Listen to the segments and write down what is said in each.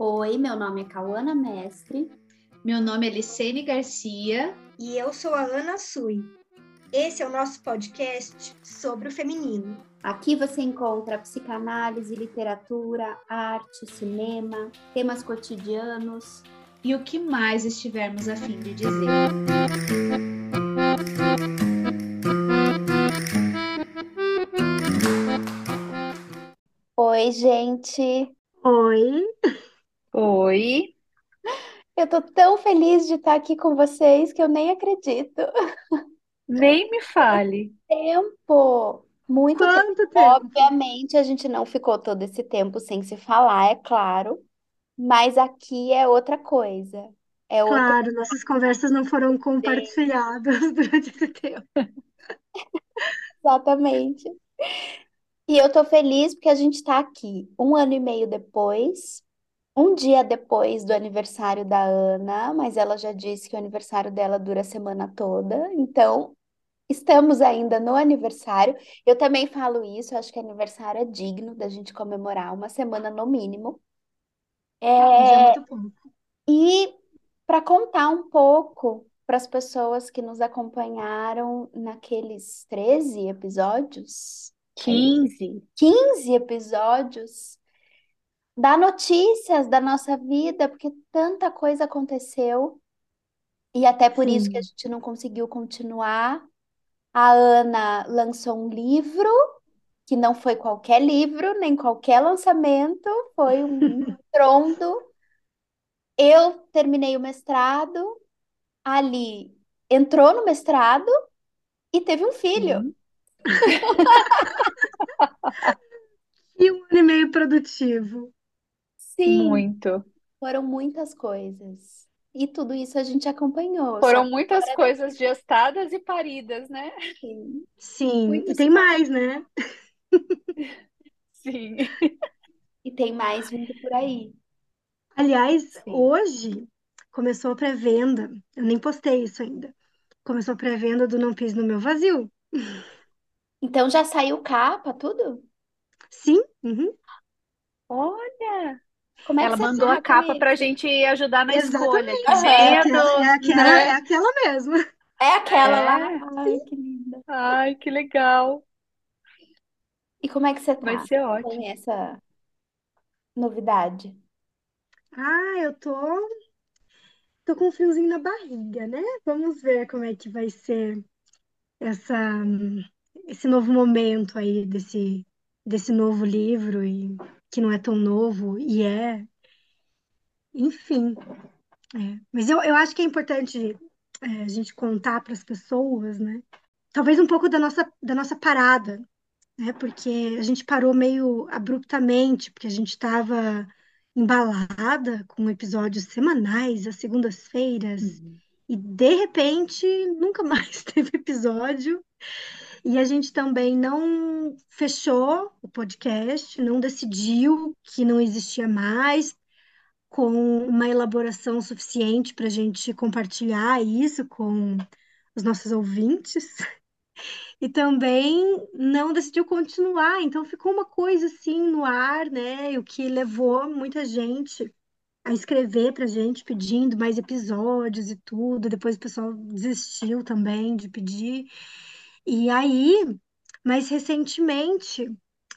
Oi, meu nome é Cauana Mestre. Meu nome é Licene Garcia. E eu sou a Ana Sui. Esse é o nosso podcast sobre o feminino. Aqui você encontra psicanálise, literatura, arte, cinema, temas cotidianos e o que mais estivermos a fim de dizer. Oi, gente. Oi. Oi. Eu tô tão feliz de estar aqui com vocês que eu nem acredito. Nem me fale. Tempo. Muito Quanto tempo. tempo? Obviamente, a gente não ficou todo esse tempo sem se falar, é claro. Mas aqui é outra coisa. É outra. Claro, nossas conversas não foram compartilhadas durante esse tempo. Exatamente. E eu tô feliz porque a gente tá aqui um ano e meio depois, um dia depois do aniversário da Ana, mas ela já disse que o aniversário dela dura a semana toda, então estamos ainda no aniversário. Eu também falo isso, acho que aniversário é digno da gente comemorar uma semana no mínimo. É É, muito bom. e para contar um pouco para as pessoas que nos acompanharam naqueles 13 episódios, é 15. 15 episódios, dar notícias da nossa vida, porque tanta coisa aconteceu e até por isso que a Sim. gente não conseguiu continuar. A Ana lançou um livro, que não foi qualquer livro, nem qualquer lançamento, foi um estrondo. Eu terminei o mestrado, ali entrou no mestrado e teve um filho. Sim. E um ano e meio produtivo. Sim, Muito. foram muitas coisas. E tudo isso a gente acompanhou, Foram muitas coisas gestadas e paridas, né? sim, Sim, e tem mais, né? Sim. e tem mais vindo por aí. Aliás, Sim. hoje começou a pré-venda. Eu nem postei isso ainda. Começou a pré-venda do Não Pise no Meu Vazio. Então já saiu capa, tudo? Sim, uhum, Olha, Como é ela mandou a capa isso? pra gente ajudar na escolha. exatamente. Que Aham. É medo, aquela, é aquela, é né? aquela mesmo. É aquela lá. É. Ai, que linda. Ai, que legal. E como é que você Vai tá ser ótimo. com essa novidade? Ah, eu tô, tô com um friozinho na barriga, né? Vamos ver como é que vai ser essa, esse novo momento aí desse, desse novo livro e que não é tão novo e é, enfim. é. Mas eu, eu acho que é importante é, a gente contar para as pessoas, né? Talvez um pouco da nossa, da nossa parada, né? Porque a gente parou meio abruptamente, porque a gente estava embalada com episódios semanais, às segundas-feiras, Uhum. e de repente nunca mais teve episódio. E a gente também não fechou o podcast, não decidiu que não existia mais, com uma elaboração suficiente para a gente compartilhar isso com os nossos ouvintes. E também não decidiu continuar, então ficou uma coisa assim no ar, né? O que levou muita gente a escrever pra gente pedindo mais episódios e tudo. Depois o pessoal desistiu também de pedir. E aí, mais recentemente,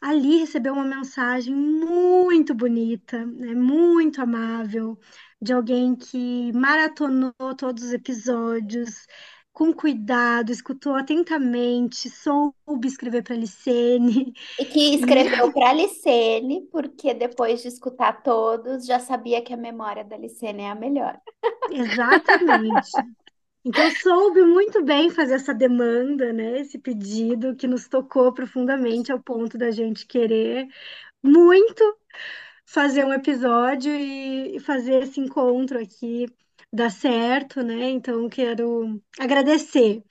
ali recebeu uma mensagem muito bonita, né? Muito amável, de alguém que maratonou todos os episódios com cuidado, escutou atentamente, soube escrever para a Licene. E que escreveu para a Licene, porque depois de escutar todos, já sabia que a memória da Licene é a melhor. exatamente. Então, soube muito bem fazer essa demanda, né? Esse pedido que nos tocou profundamente ao ponto da gente querer muito fazer um episódio e fazer esse encontro aqui dar certo, né? Então, quero agradecer,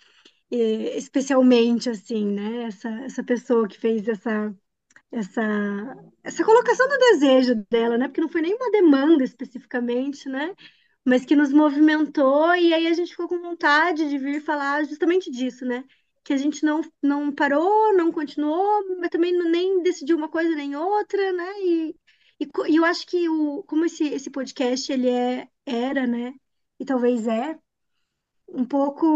especialmente, assim, né? Essa, essa pessoa que fez essa, essa, essa colocação do desejo dela, né? Porque não foi nenhuma demanda especificamente, né? Mas que nos movimentou e aí a gente ficou com vontade de vir falar justamente disso, né? Que a gente não, não parou, não continuou, mas também nem decidiu uma coisa nem outra, né? E, E, e eu acho que o, como esse, esse podcast ele é, era, né? E talvez é um pouco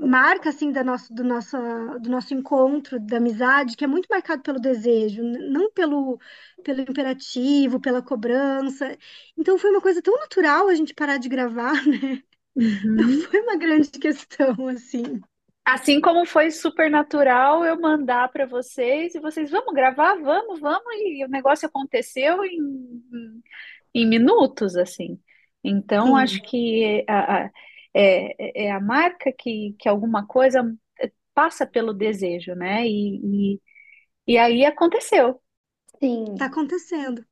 marca assim da nosso, do nosso, do nosso encontro, da amizade, que é muito marcado pelo desejo, não pelo, pelo imperativo, pela cobrança. Então foi uma coisa tão natural a gente parar de gravar, né? Não Uhum. foi uma grande questão assim. Assim como foi super natural eu mandar para vocês e vocês, vamos gravar? Vamos, vamos, e o negócio aconteceu em, em, em minutos, assim. Então, acho Sim, que a, a- é, é a marca que, que alguma coisa passa pelo desejo, né? E, e, e aí aconteceu. tá Sim. acontecendo.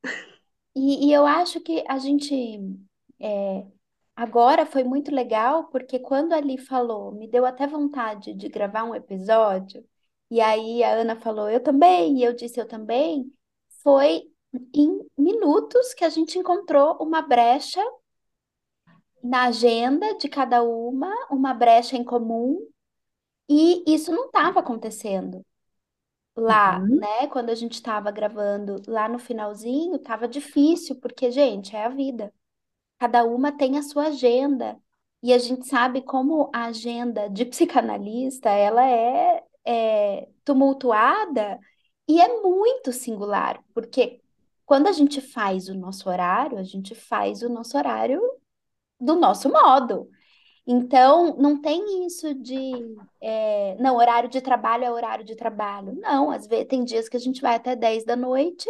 E, e eu acho que a gente é, agora foi muito legal, porque quando a Ali falou, me deu até vontade de gravar um episódio, e aí a Ana falou, eu também, e eu disse, eu também, foi em minutos que a gente encontrou uma brecha na agenda de cada uma, uma brecha em comum, e isso não estava acontecendo lá, Uhum, né? Quando a gente estava gravando lá no finalzinho, estava difícil, porque, gente, é a vida. Cada uma tem a sua agenda. E a gente sabe como a agenda de psicanalista, ela é, é tumultuada e é muito singular, porque quando a gente faz o nosso horário, a gente faz o nosso horário do nosso modo. Então, não tem isso de, é, não, horário de trabalho é horário de trabalho. Não, às vezes tem dias que a gente vai até 10 da noite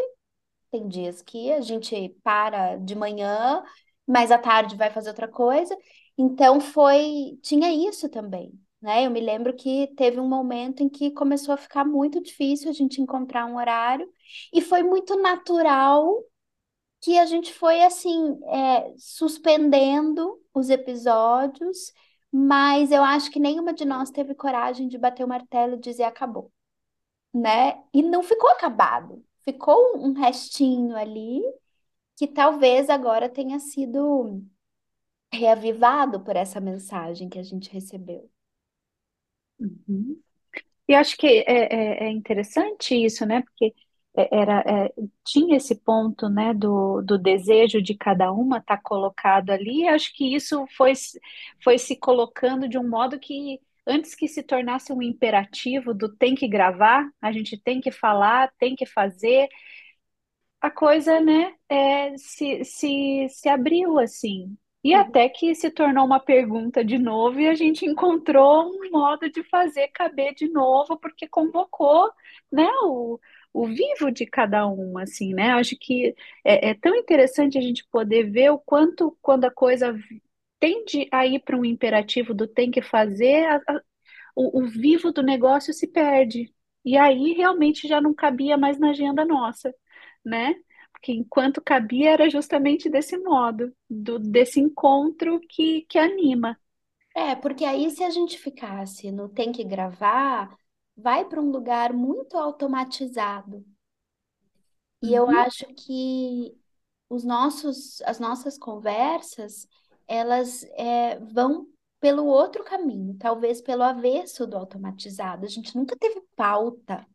tem dias que a gente para de manhã, mas à tarde vai fazer outra coisa. Então foi, tinha isso também, né? Eu me lembro que teve um momento em que começou a ficar muito difícil a gente encontrar um horário e foi muito natural que a gente foi assim, é, suspendendo os episódios, mas eu acho que nenhuma de nós teve coragem de bater o martelo e dizer acabou, né? E não ficou acabado. Ficou um restinho ali que talvez agora tenha sido reavivado por essa mensagem que a gente recebeu. uhum. E acho que é, é, é interessante isso, né? Porque era, é, tinha esse ponto, né, do, do desejo de cada uma estar colocado ali. Acho que isso foi, se- foi se colocando de um modo que, antes que se tornasse um imperativo do tem que gravar, a gente tem que falar, tem que fazer, a coisa, né, é, se, se, se abriu assim. E Uhum. até que se tornou uma pergunta de novo e a gente encontrou um modo de fazer caber de novo, porque convocou, né, o, o vivo de cada um, assim, né? Acho que é, é tão interessante a gente poder ver o quanto, quando a coisa tende a ir para um imperativo do tem que fazer, a- a- o, o vivo do negócio se perde. E aí realmente já não cabia mais na agenda nossa, né? Porque enquanto cabia era justamente desse modo, do, desse encontro que, que anima. É, porque aí se a gente ficasse no tem que gravar, vai para um lugar muito automatizado. E eu Uhum, acho que os nossos, as nossas conversas, elas é, vão pelo outro caminho, talvez pelo avesso do automatizado. A gente nunca teve pauta.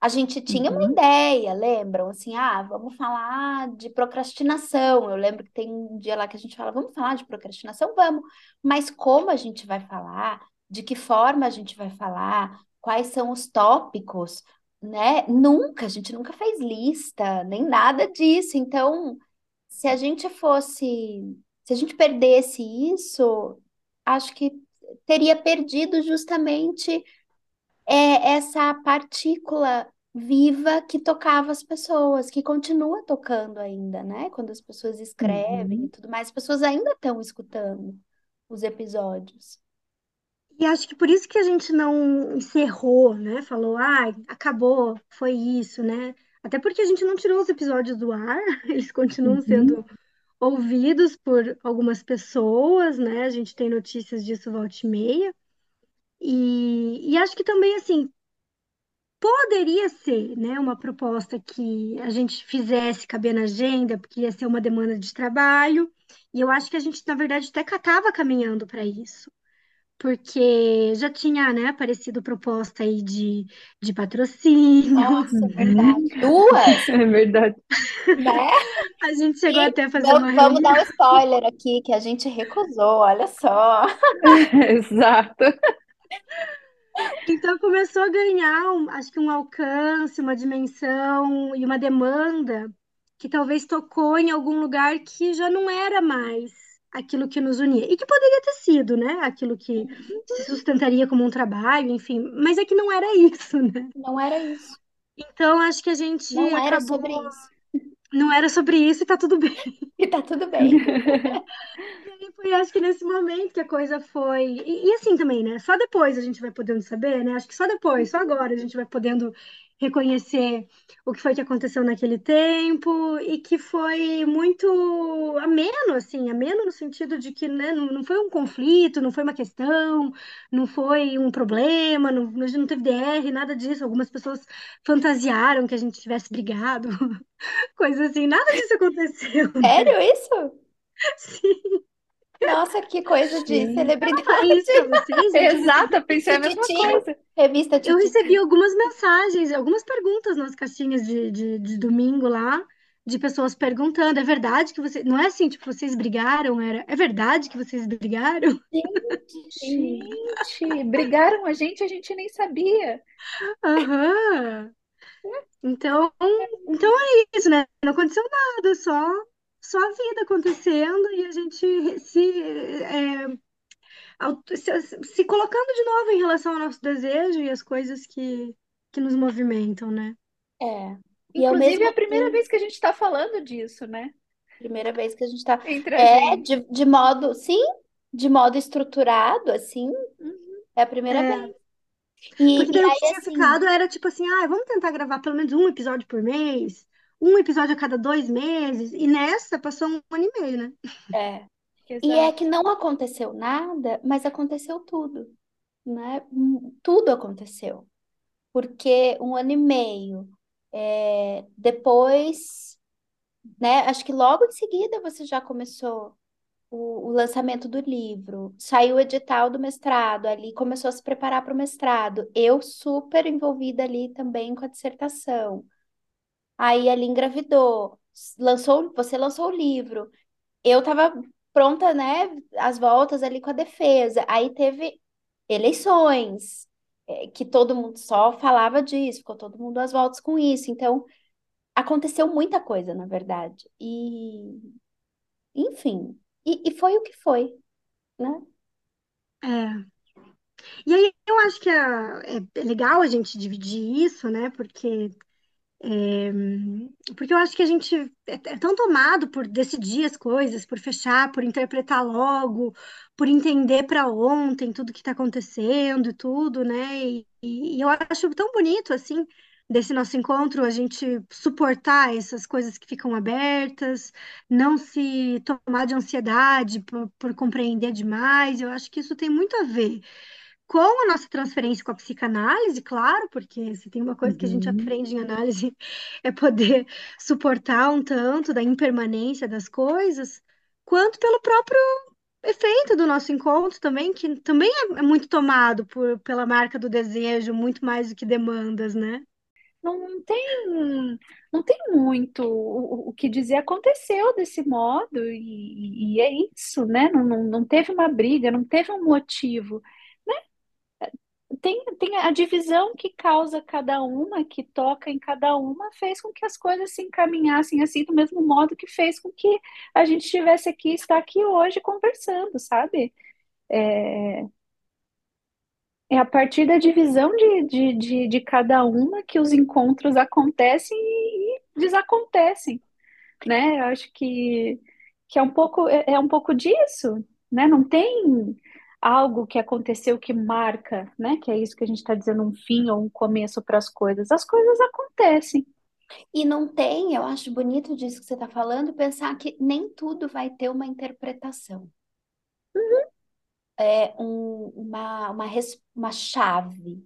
A gente tinha uma uhum, ideia, lembram? Assim, ah, vamos falar de procrastinação. Eu lembro que tem um dia lá que a gente fala, vamos falar de procrastinação? Vamos. Mas como a gente vai falar? De que forma a gente vai falar? Quais são os tópicos? Né? Nunca, a gente nunca fez lista, nem nada disso. Então, se a gente fosse, se a gente perdesse isso, acho que teria perdido justamente é essa partícula viva que tocava as pessoas, que continua tocando ainda, né? Quando as pessoas escrevem e uhum, tudo mais, as pessoas ainda estão escutando os episódios. E acho que por isso que a gente não encerrou, né? Falou, ah, acabou, foi isso, né? Até porque a gente não tirou os episódios do ar, eles continuam uhum, sendo ouvidos por algumas pessoas, né? A gente tem notícias disso volta e meia. E, e acho que também, assim, poderia ser, né, uma proposta que a gente fizesse caber na agenda, porque ia ser uma demanda de trabalho. E eu acho que a gente, na verdade, até estava caminhando para isso. Porque já tinha, né, aparecido proposta aí de, de patrocínio. Nossa, verdade. Duas, É verdade. né? A gente chegou E até a fazer vamos, uma vamos dar um spoiler aqui, que a gente recusou, olha só. Exato. Então começou a ganhar, um- acho que um alcance, uma dimensão e uma demanda que talvez tocou em algum lugar que já não era mais aquilo que nos unia. E que poderia ter sido, né? Aquilo que se sustentaria como um trabalho, enfim. Mas é que não era isso, né? Não era isso. Então acho que a gente Não era acabou. sobre isso. Não era sobre isso e tá tudo bem. E tá tudo bem. E foi, acho que nesse momento que a coisa foi. E, e assim também, né? Só depois a gente vai podendo saber, né? Acho que só depois, só agora a gente vai podendo reconhecer o que foi que aconteceu naquele tempo e que foi muito ameno, assim, ameno no sentido de que né, não, não foi um conflito, não foi uma questão, não foi um problema, não, não teve DR, nada disso. Algumas pessoas fantasiaram que a gente tivesse brigado, coisa assim, nada disso aconteceu. Sério isso? Sim. Nossa, que coisa de Gente. celebridade. Isso vocês, gente. Exato, eu pensei a mesma coisa. Revista Eu recebi algumas mensagens, algumas perguntas nas caixinhas de, de, de domingo lá, de pessoas perguntando: é verdade que você. Não é assim, tipo, vocês brigaram? Era, é verdade que vocês brigaram? Gente, brigaram a gente, a gente nem sabia. Aham. Então, então é isso, né? Não aconteceu nada, só, só a vida acontecendo e a gente se, é, se, se colocando de novo em relação ao nosso desejo e as coisas que, que nos movimentam, né? É. E Inclusive, mesmo é a primeira tempo, vez que a gente está falando disso, né? primeira vez que a gente tá. Entre a É, gente. de, de modo, sim, de modo estruturado, assim, Uhum. é a primeira É. vez. E, Porque e daí o que tinha assim, ficado era tipo assim, ah, vamos tentar gravar pelo menos um episódio por mês, um episódio a cada dois meses, e nessa passou um ano e meio, né? é. E é Exato. que não aconteceu nada, mas aconteceu tudo, né? Hum, Tudo aconteceu. Porque um ano e meio, é, depois, né? Acho que logo em seguida você já começou o, o lançamento do livro, saiu o edital do mestrado, ali começou a se preparar para o mestrado. Eu super envolvida ali também com a dissertação. Aí ali engravidou, lançou, você lançou o livro. Eu estava pronta, né? As voltas ali com a defesa. Aí teve eleições, é, que todo mundo só falava disso, ficou todo mundo às voltas com isso. Então, aconteceu muita coisa, na verdade. E, enfim, e, e foi o que foi, né? É. E aí eu acho que é, é legal a gente dividir isso, né? Porque É, porque eu acho que a gente é é tão tomado por decidir as coisas, por fechar, por interpretar logo, por entender para ontem tudo que está acontecendo e tudo, né? E, e eu acho tão bonito, assim, desse nosso encontro, a gente suportar essas coisas que ficam abertas, não se tomar de ansiedade por, por compreender demais. Eu acho que isso tem muito a ver com a nossa transferência com a psicanálise, claro, porque se tem uma coisa que a gente Uhum. aprende em análise é poder suportar um tanto da impermanência das coisas, quanto pelo próprio efeito do nosso encontro também, que também é, é muito tomado por, pela marca do desejo, muito mais do que demandas, né? Não, não tem, não tem muito o, o que dizer. Aconteceu desse modo e, e é isso, né? Não, não, não teve uma briga, não teve um motivo. Tem, tem a divisão que causa cada uma, que toca em cada uma, fez com que as coisas se encaminhassem assim, do mesmo modo que fez com que a gente estivesse aqui, está aqui hoje conversando, sabe? É, é a partir da divisão de, de, de, de cada uma que os encontros acontecem e, e desacontecem, né? Eu acho que, que é um pouco, é, é um pouco disso, né? Não tem algo que aconteceu que marca, né? Que é isso que a gente está dizendo, um fim ou um começo para as coisas. As coisas acontecem. E não tem, eu acho bonito disso que você está falando, pensar que nem tudo vai ter uma interpretação. É um, uma, uma, uma chave,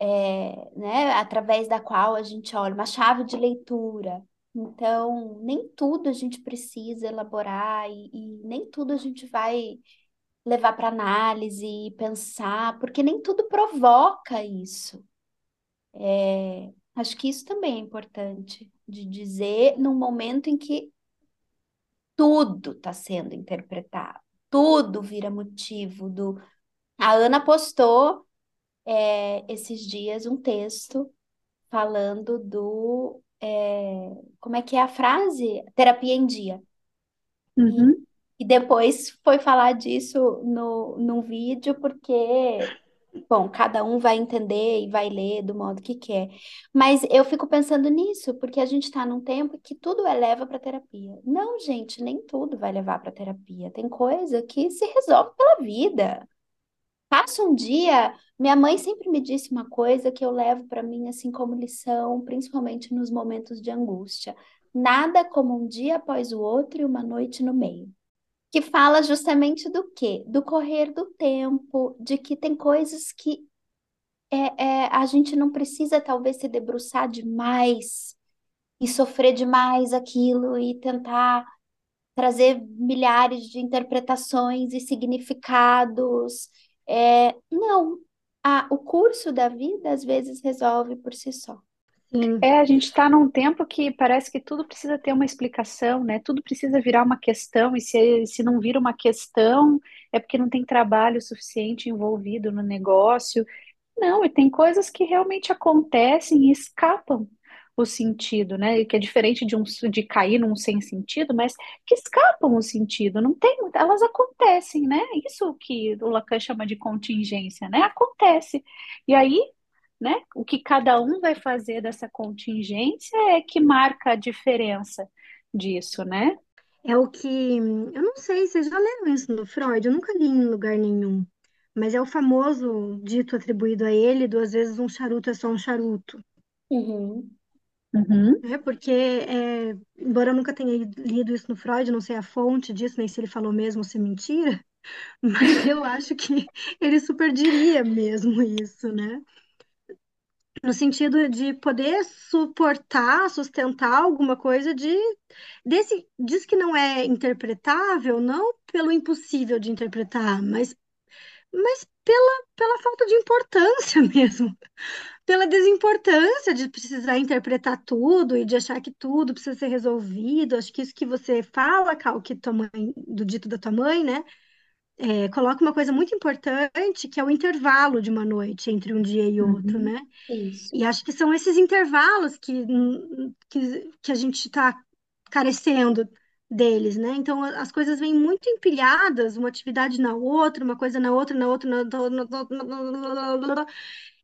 é, né, através da qual a gente olha, uma chave de leitura. Então, nem tudo a gente precisa elaborar e, e nem tudo a gente vai levar para análise pensar, porque nem tudo provoca isso. É, acho que isso também é importante de dizer num momento em que tudo está sendo interpretado, tudo vira motivo do. A Ana postou é, esses dias um texto falando do. É, como é que é a frase? Terapia em dia. Uhum. E, depois foi falar disso no, num vídeo, porque, bom, cada um vai entender e vai ler do modo que quer. Mas eu fico pensando nisso, porque a gente está num tempo que tudo é leva para terapia. Não, gente, nem tudo vai levar para terapia. Tem coisa que se resolve pela vida. Passa um dia. Minha mãe sempre me disse uma coisa que eu levo para mim assim como lição, principalmente nos momentos de angústia. Nada como um dia após o outro e uma noite no meio. Que fala justamente do quê? Do correr do tempo, de que tem coisas que é, é, a gente não precisa talvez se debruçar demais e sofrer demais aquilo e tentar trazer milhares de interpretações e significados é, não, a, o curso da vida às vezes resolve por si só. Sim, É, a gente está num tempo que parece que tudo precisa ter uma explicação, né? Tudo precisa virar uma questão, e se, se não vira uma questão, é porque não tem trabalho suficiente envolvido no negócio. Não, e tem coisas que realmente acontecem e escapam o sentido, né? Que é diferente de um de cair num sem sentido, mas que escapam o sentido. Não tem, elas acontecem, né? Isso que o Lacan chama de contingência, né? Acontece. E aí, né? O que cada um vai fazer dessa contingência é que marca a diferença disso, né? é o que. Eu não sei, vocês já leram isso no Freud? Eu nunca li em lugar nenhum. Mas é o famoso dito atribuído a ele: duas vezes um charuto é só um charuto. Uhum. Uhum. né? Porque, é, embora eu nunca tenha lido isso no Freud, não sei a fonte disso, nem se ele falou mesmo ou se é mentira, mas eu acho que ele super diria mesmo isso, né? No sentido de poder suportar, sustentar alguma coisa de desse diz que não é interpretável, não pelo impossível de interpretar, mas mas pela, pela falta de importância mesmo pela desimportância de precisar interpretar tudo e de achar que tudo precisa ser resolvido. Acho que isso que você fala, Cal, que tua mãe, do dito da tua mãe, né? É, coloca uma coisa muito importante, que é o intervalo de uma noite entre um dia e outro, Uhum. né? Isso. E acho que são esses intervalos que, que, que a gente está carecendo deles, né? Então as coisas vêm muito empilhadas, uma atividade na outra, uma coisa na outra, na outra, na outra,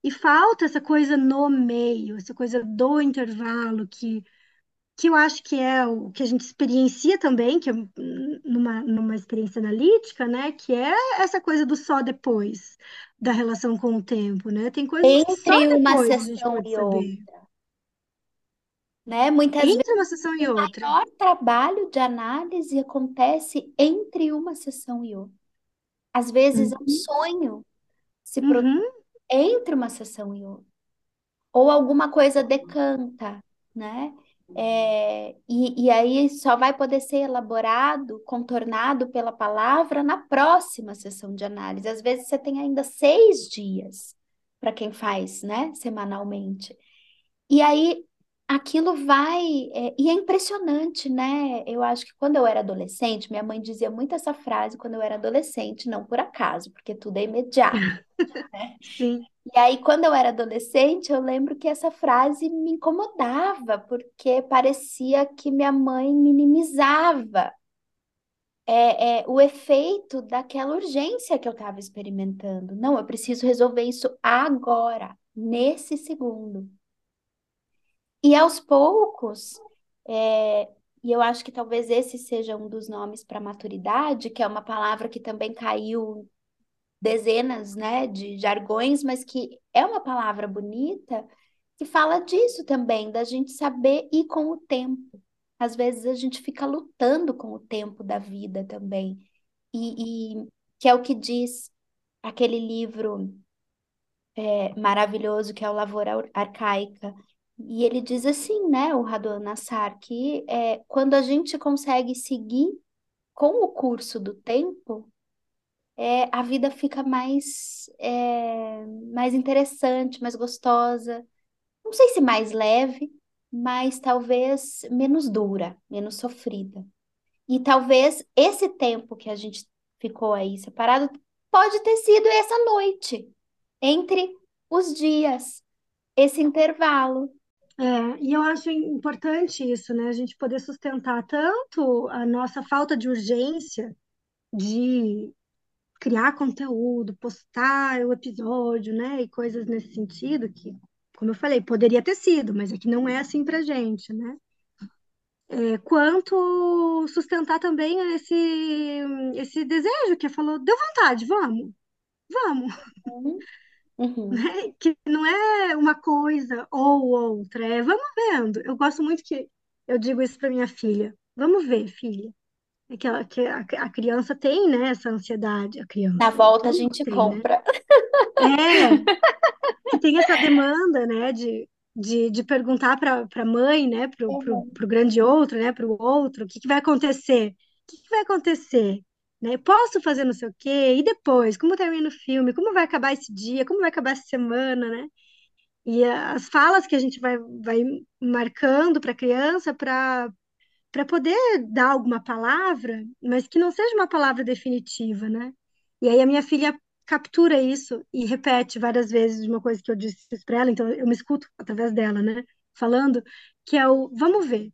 e falta essa coisa no meio, essa coisa do intervalo, que, que eu acho que é o que a gente experiencia também, que é numa, numa experiência analítica, né? Que é essa coisa do só depois da relação com o tempo, né? Tem coisas que só Entre uma depois sessão e outra, saber. né? Muitas vezes Entre uma sessão e o outra. maior trabalho de análise acontece entre uma sessão e outra. Às vezes é um Uhum. sonho se Uhum, entre uma sessão e outra. ou alguma coisa decanta, né? É, e, e aí só vai poder ser elaborado, contornado pela palavra na próxima sessão de análise. Às vezes você tem ainda seis dias para quem faz, né, semanalmente. E aí aquilo vai. é, e é impressionante, né? Eu acho que quando eu era adolescente, minha mãe dizia muito essa frase quando eu era adolescente, não por acaso, porque tudo é imediato. né? sim. E aí, quando eu era adolescente, eu lembro que essa frase me incomodava, porque parecia que minha mãe minimizava é, é, o efeito daquela urgência que eu estava experimentando. Não, eu preciso resolver isso agora, nesse segundo. E aos poucos, é, e eu acho que talvez esse seja um dos nomes para maturidade, que é uma palavra que também caiu dezenas, né, de jargões, mas que é uma palavra bonita, que fala disso também, da gente saber ir com o tempo. Às vezes a gente fica lutando com o tempo da vida também. E, e que é o que diz aquele livro é, maravilhoso que é o Lavoura Arcaica. E ele diz assim, né, o Radon Nassar, que é, quando a gente consegue seguir com o curso do tempo, é, a vida fica mais, é, mais interessante, mais gostosa. Não sei se mais leve, mas talvez menos dura, menos sofrida. E talvez esse tempo que a gente ficou aí separado pode ter sido essa noite, entre os dias, esse intervalo. É, e eu acho importante isso, né? A gente poder sustentar tanto a nossa falta de urgência de criar conteúdo, postar o episódio, né? E coisas nesse sentido, que, como eu falei, poderia ter sido, mas é que não é assim pra gente, né? É, quanto sustentar também esse, esse desejo que falou, deu vontade, vamos, vamos, Uhum. Uhum. né? Que não é uma coisa ou outra, é vamos vendo. Eu gosto muito que eu digo isso para minha filha, vamos ver, filha. É que, ela, que a, a criança tem, né, essa ansiedade, a Na criança, volta a gente tem, né? compra. É, que tem essa demanda, né, de, de, de perguntar para a mãe, né, para o Uhum. grande outro, né, para o outro, o que que vai acontecer? O que que vai acontecer? Né? Posso fazer não sei o quê? E depois? Como termina o filme? Como vai acabar esse dia? Como vai acabar essa semana, né? E as falas que a gente vai, vai marcando para a criança para para poder dar alguma palavra, mas que não seja uma palavra definitiva, né? E aí a minha filha captura isso e repete várias vezes uma coisa que eu disse para ela, então eu me escuto através dela, né? Falando que é o vamos ver.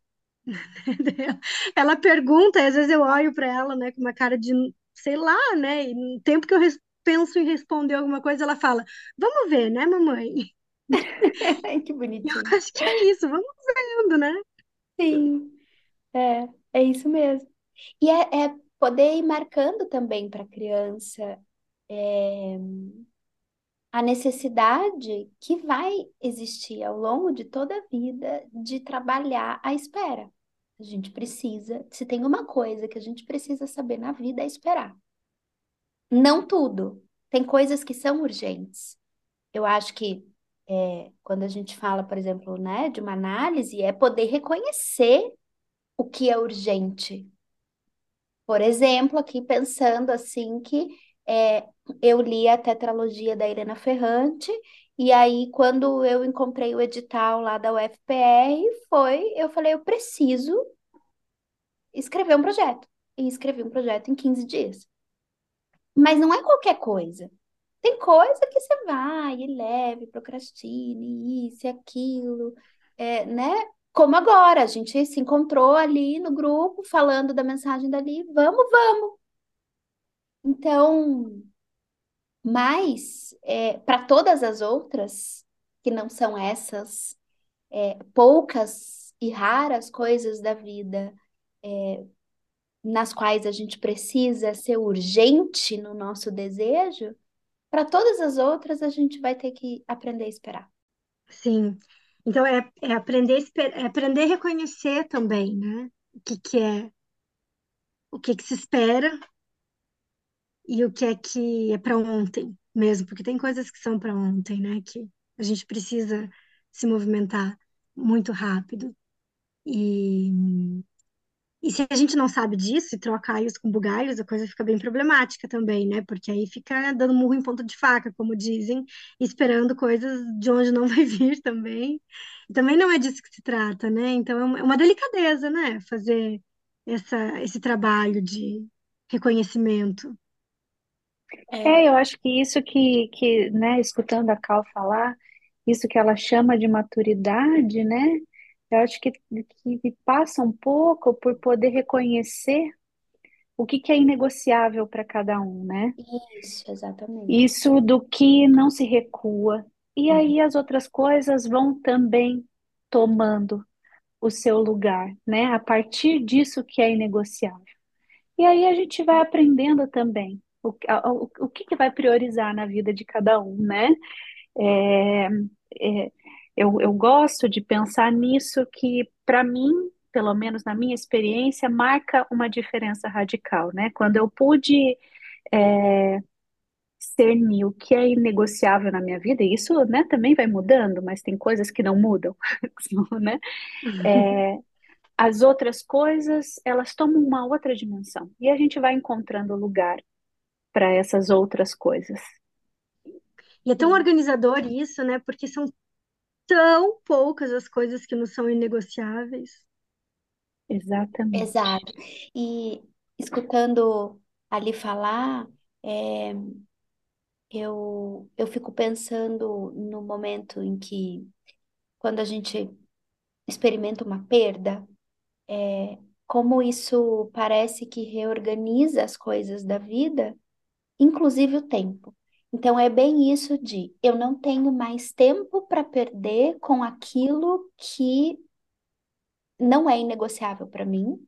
Ela pergunta, e às vezes eu olho para ela, né, com uma cara de sei lá, né? E no tempo que eu penso em responder alguma coisa, ela fala: "Vamos ver, né, mamãe?" Que bonitinho. Acho que é isso, vamos vendo, né? Sim, é, é isso mesmo. E é, é poder ir marcando também para a criança é, a necessidade que vai existir ao longo de toda a vida de trabalhar à espera. A gente precisa, se tem uma coisa que a gente precisa saber na vida é esperar. Não tudo. Tem coisas que são urgentes. Eu acho que é, quando a gente fala, por exemplo, né, de uma análise, é poder reconhecer o que é urgente. Por exemplo, aqui pensando assim que é, eu li a tetralogia da Helena Ferrante, e aí quando eu encontrei o edital lá da UFPR, foi, eu falei, eu preciso escrever um projeto. E escrevi um projeto em 15 dias. Mas não é qualquer coisa. Tem coisa que você vai e leve, procrastine, isso e aquilo, é, né? Como agora, a gente se encontrou ali no grupo, falando da mensagem dali, vamos, vamos. Então, mas para todas as outras, que não são essas é, poucas e raras coisas da vida, é, nas quais a gente precisa ser urgente no nosso desejo, para todas as outras a gente vai ter que aprender a esperar. Sim. Então é, é aprender, é aprender a reconhecer também, né? O que que é, o que que se espera e o que é que é para ontem mesmo, porque tem coisas que são para ontem, né? Que a gente precisa se movimentar muito rápido. E, e se a gente não sabe disso e troca alhos com bugalhos, a coisa fica bem problemática também, né? Porque aí fica dando murro em ponta de faca, como dizem, esperando coisas de onde não vai vir também. E também não é disso que se trata, né? Então é é uma delicadeza, né? Fazer essa, esse trabalho de reconhecimento. É, eu acho que isso que, que, né, escutando a Cal falar, isso que ela chama de maturidade, né? Eu acho que, que passa um pouco por poder reconhecer o que, que é inegociável para cada um, né? Isso, exatamente. Isso do que não se recua. E aí as outras coisas vão também tomando o seu lugar, né? A partir disso que é inegociável. E aí a gente vai aprendendo também o, o, o que que vai priorizar na vida de cada um, né? É, é, eu, eu gosto de pensar nisso que, para mim, pelo menos na minha experiência, marca uma diferença radical, né? Quando eu pude é, discernir o que é inegociável na minha vida, e isso, né, também vai mudando, mas tem coisas que não mudam, né? É, as outras coisas, elas tomam uma outra dimensão, e a gente vai encontrando lugar para essas outras coisas. E é tão organizador isso, né? Porque são tão poucas as coisas que não são inegociáveis. Exatamente. Exato. E escutando ali falar, é, eu, eu fico pensando no momento em que, quando a gente experimenta uma perda, é, como isso parece que reorganiza as coisas da vida, inclusive o tempo. Então é bem isso de eu não tenho mais tempo para perder com aquilo que não é inegociável para mim.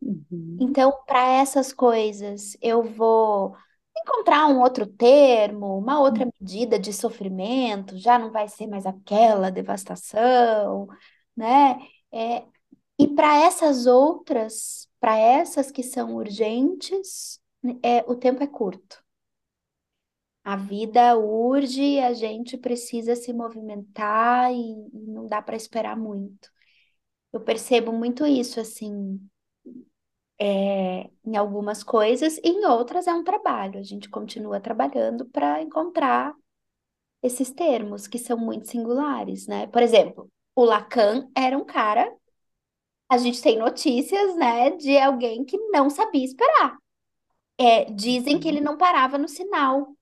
Uhum. Então, para essas coisas, eu vou encontrar um outro termo, uma outra medida de sofrimento, já não vai ser mais aquela devastação, né? É, e para essas outras, para essas que são urgentes, é, o tempo é curto. A vida urge, a gente precisa se movimentar e, e não dá para esperar muito. Eu percebo muito isso, assim, é, em algumas coisas, e em outras é um trabalho. A gente continua trabalhando para encontrar esses termos que são muito singulares, né? Por exemplo, o Lacan era um cara. A gente tem notícias, né, de alguém que não sabia esperar. É, dizem que ele não parava no sinal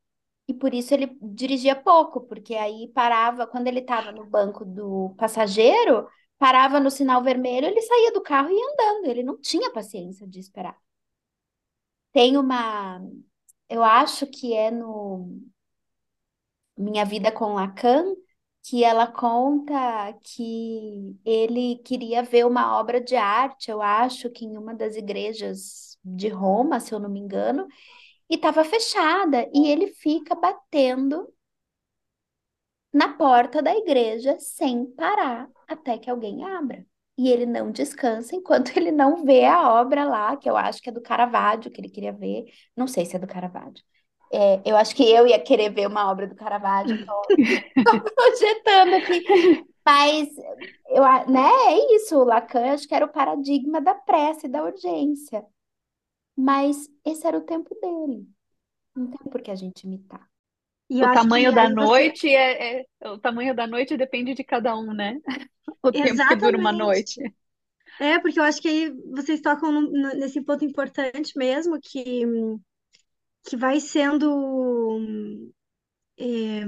e por isso ele dirigia pouco, porque aí parava, quando ele estava no banco do passageiro, parava no sinal vermelho, ele saía do carro e ia andando, ele não tinha paciência de esperar. Tem uma, eu acho que é no Minha Vida com Lacan, que ela conta que ele queria ver uma obra de arte, eu acho que em uma das igrejas de Roma, se eu não me engano, e estava fechada, e ele fica batendo na porta da igreja sem parar até que alguém abra. E ele não descansa enquanto ele não vê a obra lá, que eu acho que é do Caravaggio, que ele queria ver. Não sei se é do Caravaggio. É, eu acho que eu ia querer ver uma obra do Caravaggio, tô, tô projetando aqui. Mas, eu, né, é isso, o Lacan acho que era o paradigma da pressa e da urgência. Mas esse era o tempo dele. Não tem por que a gente imitar. E O tamanho da aí você. noite é, é- o tamanho da noite depende de cada um, né? O tempo que dura uma noite. É, porque eu acho que aí vocês tocam no- no- nesse ponto importante mesmo, que, que vai sendo é,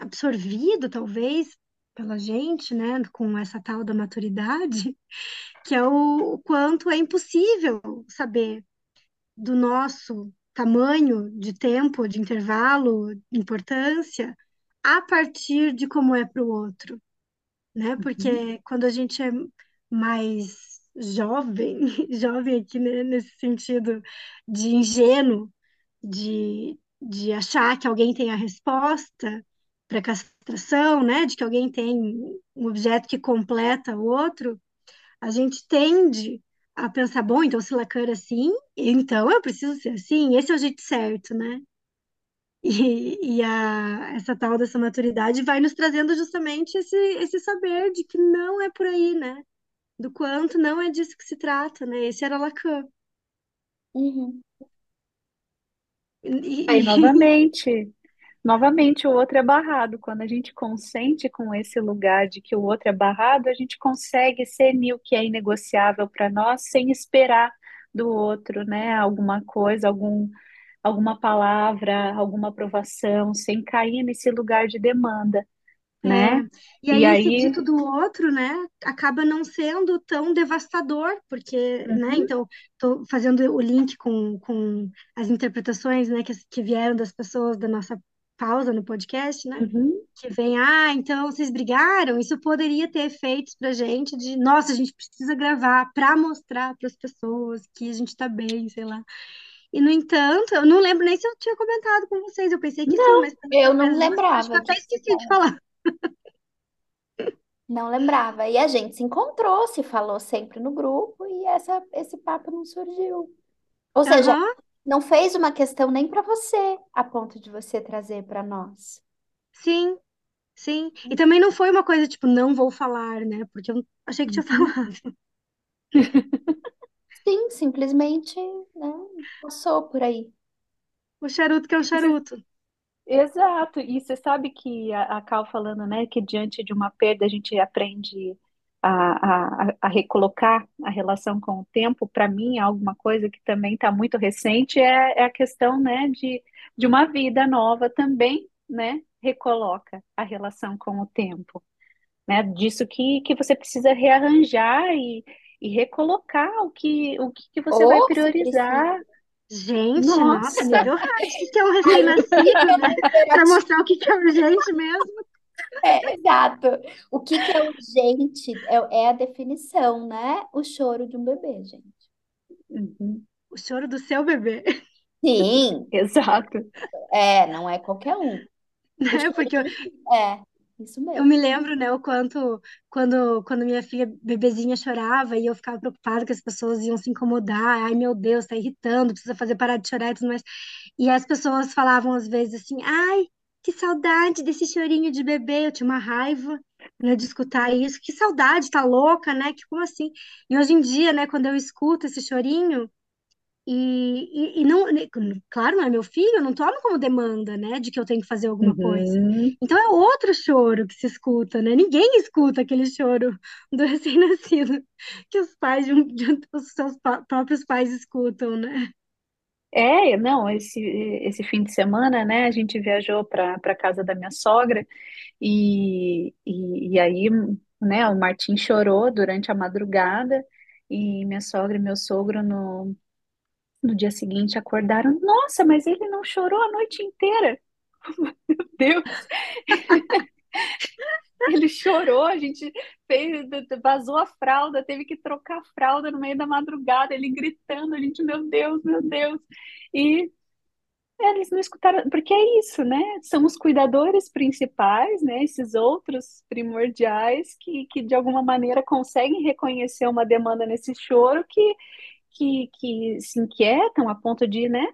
absorvido, talvez, pela gente, né, com essa tal da maturidade, que é o, o quanto é impossível saber do nosso tamanho de tempo, de intervalo, importância, a partir de como é para o outro, né? Uhum. Porque quando a gente é mais jovem, jovem aqui, né, nesse sentido de ingênuo, de, de achar que alguém tem a resposta para castração, né? De que alguém tem um objeto que completa o outro, a gente tende a pensar, bom, então se Lacan é assim, então eu preciso ser assim, esse é o jeito certo, né? E, e a, essa tal dessa maturidade vai nos trazendo justamente esse, esse saber de que não é por aí, né? Do quanto não é disso que se trata, né? Esse era Lacan. Uhum. E, Aí, e- novamente, novamente o outro é barrado. Quando a gente consente com esse lugar de que o outro é barrado, a gente consegue cernir o que é inegociável para nós sem esperar do outro, né? Alguma coisa, algum, alguma palavra, alguma aprovação, sem cair nesse lugar de demanda, né? É, e E aí esse aí, dito do outro, né, acaba não sendo tão devastador, porque, né, uhum, então, estou fazendo o link com, com as interpretações, né, que, que vieram das pessoas da nossa pausa no podcast, né, uhum, que vem, ah, então vocês brigaram, isso poderia ter efeitos pra gente de, nossa, a gente precisa gravar para mostrar para as pessoas que a gente está bem, sei lá. E, no entanto, eu não lembro nem se eu tinha comentado com vocês, eu pensei que sim, Não, mas eu não mas acho que lembrava eu até esqueci de falar. Não lembrava. E a gente se encontrou, se falou sempre no grupo e essa, esse papo não surgiu. Ou seja. Não fez uma questão nem para você, a ponto de você trazer para nós. Sim, sim. E também não foi uma coisa tipo, não vou falar, né? Porque eu achei que tinha uhum. falado. Sim, simplesmente, né, passou por aí. O charuto que é um charuto. Exato, e você sabe que a, a Cal falando, né, que diante de uma perda a gente aprende a, a, a recolocar a relação com o tempo. Para mim, alguma coisa que também está muito recente é, é a questão, né, de, de uma vida nova também, né, recoloca a relação com o tempo, né, disso que, que você precisa rearranjar e, e recolocar o que, o que, que você vai priorizar. precisa. Gente, nossa, Nossa, nível hard. Que é um recém-nascido, né? Para mostrar o que é urgente mesmo. É, exato. O que que é urgente é, é a definição, né? O choro de um bebê, gente. Uhum, O choro do seu bebê, Sim, exato. é, não é qualquer um. O né? Porque eu. É, isso eu mesmo. me lembro, né, o quanto quando, quando minha filha bebezinha chorava e eu ficava preocupada que as pessoas iam se incomodar. Ai, meu Deus, tá irritando, precisa fazer parar de chorar e tudo mais. E as pessoas falavam às vezes assim: ai, que saudade desse chorinho de bebê. Eu tinha uma raiva, né, de escutar isso. Que saudade, tá louca, né? Que como assim? E hoje em dia, né, quando eu escuto esse chorinho. E, e, e não, né, claro, não é meu filho, eu não tomo como demanda, né, de que eu tenho que fazer alguma coisa. Uhum. Então é outro choro que se escuta, né? Ninguém escuta aquele choro do recém-nascido que os pais de, um- de os seus próprios pais escutam, né? É, não, esse, esse fim de semana, né, a gente viajou para para casa da minha sogra e, e, e aí, né, o Martim chorou durante a madrugada e minha sogra e meu sogro no, no dia seguinte acordaram, nossa, mas ele não chorou a noite inteira. Meu Deus, ele chorou, a gente fez, vazou a fralda, teve que trocar a fralda no meio da madrugada, ele gritando, a gente, meu Deus, meu Deus. E Eles não escutaram, porque é isso, né? São os cuidadores principais, né? Esses outros primordiais que, que de alguma maneira conseguem reconhecer uma demanda nesse choro que, que, que se inquietam a ponto de, né,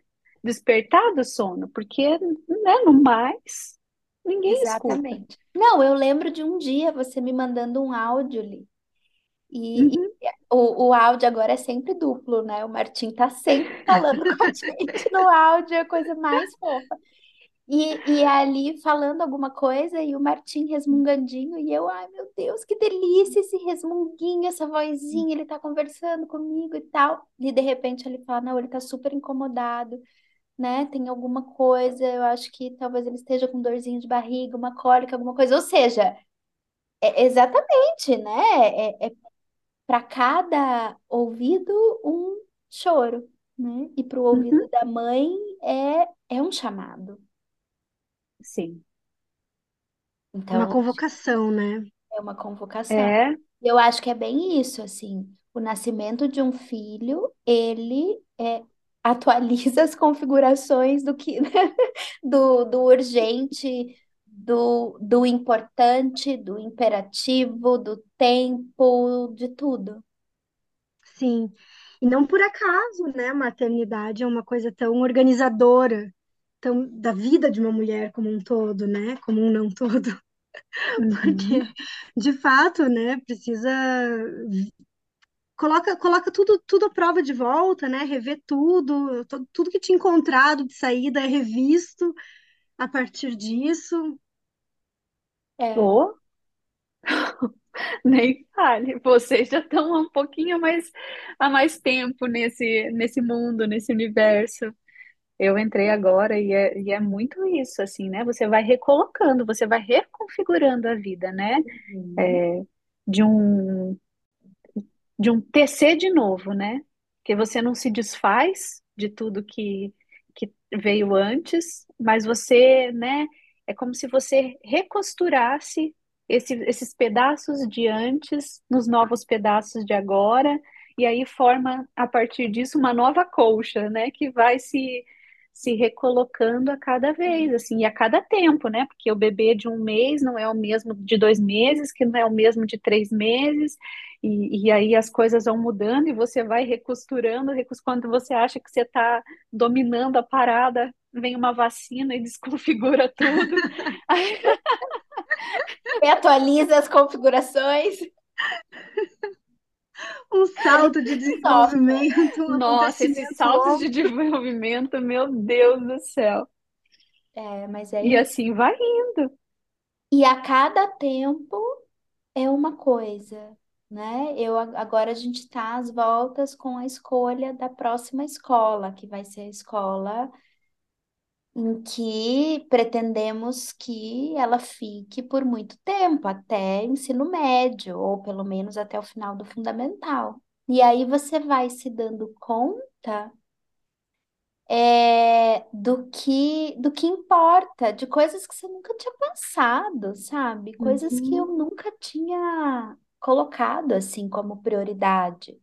despertar do sono, porque, né, no mais, ninguém escuta. Exatamente. Não, eu lembro de um dia você me mandando um áudio ali. E, e Uhum, o, o áudio agora é sempre duplo, né? O Martim tá sempre falando com a gente no áudio, é a coisa mais fofa. E, e ali falando alguma coisa e o Martim resmungandinho, e eu, ai meu Deus, que delícia esse resmunguinho, essa vozinha, ele tá conversando comigo e tal. E de repente ele fala, não, ele tá super incomodado, né? Tem alguma coisa, eu acho que talvez ele esteja com dorzinho de barriga, uma cólica, alguma coisa. Ou seja, é exatamente, né? É, é para cada ouvido um choro, né? E para o ouvido uhum, da mãe é, é um chamado. sim. É uma Então, convocação, né? é uma convocação. É, Eu acho que é bem isso, assim. O nascimento de um filho, ele é, atualiza as configurações do que do, do urgente, do, do importante, do imperativo, do tempo, de tudo. Sim. E não por acaso, né? A maternidade é uma coisa tão organizadora, tão da vida de uma mulher como um todo, né? Como um não todo. Porque, uhum, de fato, né, precisa coloca coloca tudo tudo à prova de volta, né? Rever tudo, tudo que tinha encontrado de saída é revisto a partir disso. É, Ô, nem fale, vocês já estão um pouquinho mais, há mais tempo nesse, nesse mundo, nesse universo. Eu entrei agora e é, e é muito isso, assim, né? Você vai recolocando, você vai reconfigurando a vida, né? Uhum. É, de um, de um tecer de novo, né? Que você não se desfaz de tudo que, que veio antes, mas você, né? É como se você recosturasse esse, esses pedaços de antes nos novos pedaços de agora, e aí forma, a partir disso, uma nova colcha, né? Que vai se se recolocando a cada vez, assim, e a cada tempo, né? Porque o bebê de um mês não é o mesmo de dois meses, que não é o mesmo de três meses, e, e aí as coisas vão mudando e você vai recosturando, recos- quando você acha que você está dominando a parada, vem uma vacina e desconfigura tudo. E atualiza as configurações. um salto de desenvolvimento, um Nossa, esses acontecimento saltos de desenvolvimento, meu Deus do céu. É, mas é E isso. assim vai indo. E a cada tempo é uma coisa, né? Eu agora a gente está às voltas com a escolha da próxima escola, que vai ser a escola em que pretendemos que ela fique por muito tempo, até ensino médio, ou pelo menos até o final do fundamental. E aí você vai se dando conta é, do que do que importa, de coisas que você nunca tinha pensado, sabe? Coisas que eu Uhum. nunca tinha colocado assim como prioridade.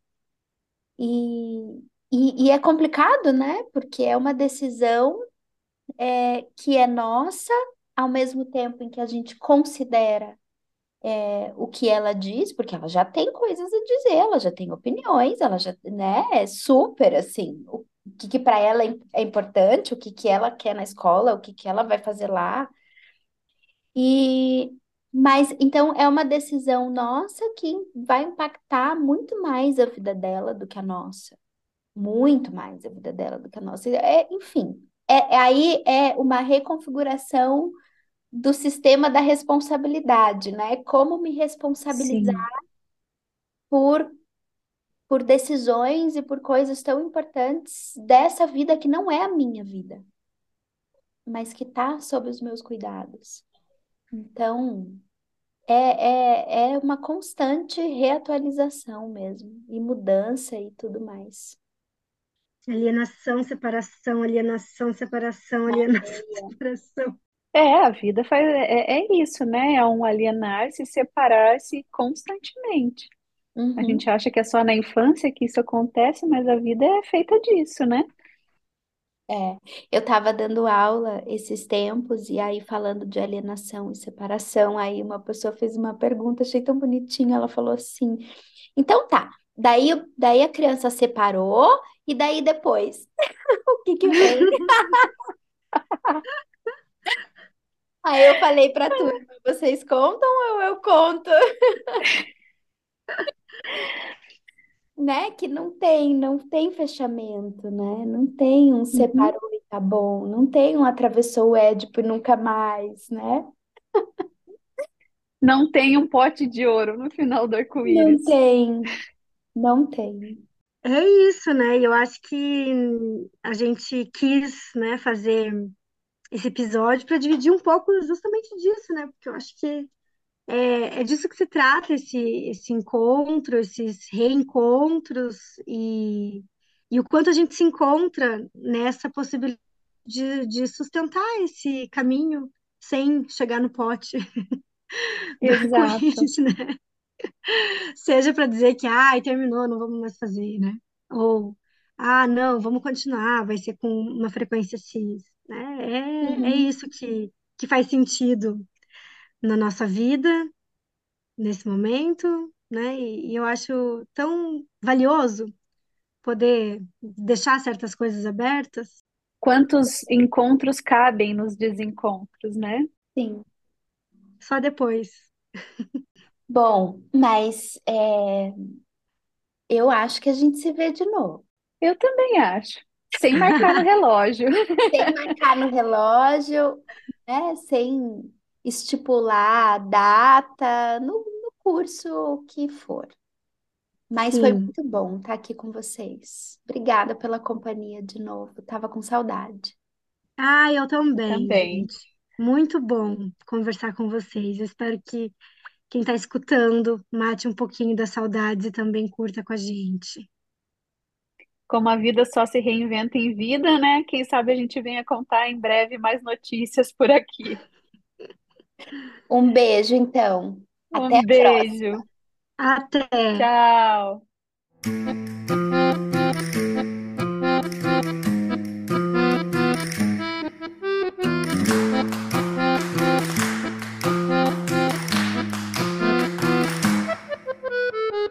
E, e, e é complicado, né? Porque é uma decisão é, que é nossa, ao mesmo tempo em que a gente considera é, o que ela diz, porque ela já tem coisas a dizer, ela já tem opiniões, ela já, né, é super assim, o que que para ela é é importante, o que que ela quer na escola, o que que ela vai fazer lá. E mas então é uma decisão nossa que vai impactar muito mais a vida dela do que a nossa, muito mais a vida dela do que a nossa. É, enfim, é, é- aí é uma reconfiguração do sistema da responsabilidade, né? Como me responsabilizar Sim, por, por decisões e por coisas tão importantes dessa vida que não é a minha vida, mas que está sob os meus cuidados. Então, é, é, é uma constante reatualização mesmo, e mudança e tudo mais. Alienação, separação, alienação, separação, alienação, separação. é, a vida faz, é, é isso, né? É um alienar-se, separar-se constantemente. A Uhum. gente acha que é só na infância que isso acontece, mas a vida é feita disso, né? É, eu estava dando aula esses tempos e aí falando de alienação e separação, aí uma pessoa fez uma pergunta, achei tão bonitinha, ela falou assim: "Então tá, daí daí a criança separou e daí depois, o que que vem?" Aí eu falei para turma, vocês contam ou eu conto? Né? Que não tem, não tem fechamento, né? Não tem um Uhum. separou e tá bom, não tem um atravessou o Édipo e nunca mais, né? Não tem um pote de ouro no final do Não arco-íris. tem, não tem. É isso, né? E Eu acho que a gente quis, né, fazer esse episódio para dividir um pouco justamente disso, né? Porque eu acho que é, é disso que se trata esse, esse encontro, esses reencontros e, e o quanto a gente se encontra nessa possibilidade de, de sustentar esse caminho sem chegar no pote Exato. né? Seja para dizer que, ai, terminou, não vamos mais fazer, né? Ou, ah, não, vamos continuar, vai ser com uma frequência X, né? É, é Uhum. isso que, que faz sentido na nossa vida, nesse momento, né? E, e eu acho tão valioso poder deixar certas coisas abertas. Quantos encontros cabem nos desencontros, né? Sim. Só depois. Bom, mas é, eu acho que a gente se vê de novo. Eu também acho. Sem marcar no relógio. Sem marcar no relógio, né? Sem estipular a data, no, no curso que for. Mas foi Sim. muito bom estar aqui com vocês. Obrigada pela companhia de novo. Tava com saudade. Ah, eu Eu também, também. gente. Muito bom conversar com vocês. Eu espero que quem está escutando mate um pouquinho da saudade e também curta com a gente. Como a vida só se reinventa em vida, né? Quem sabe a gente venha contar em breve mais notícias por aqui. Um beijo, então. Até Um a próxima. beijo. Até! Tchau.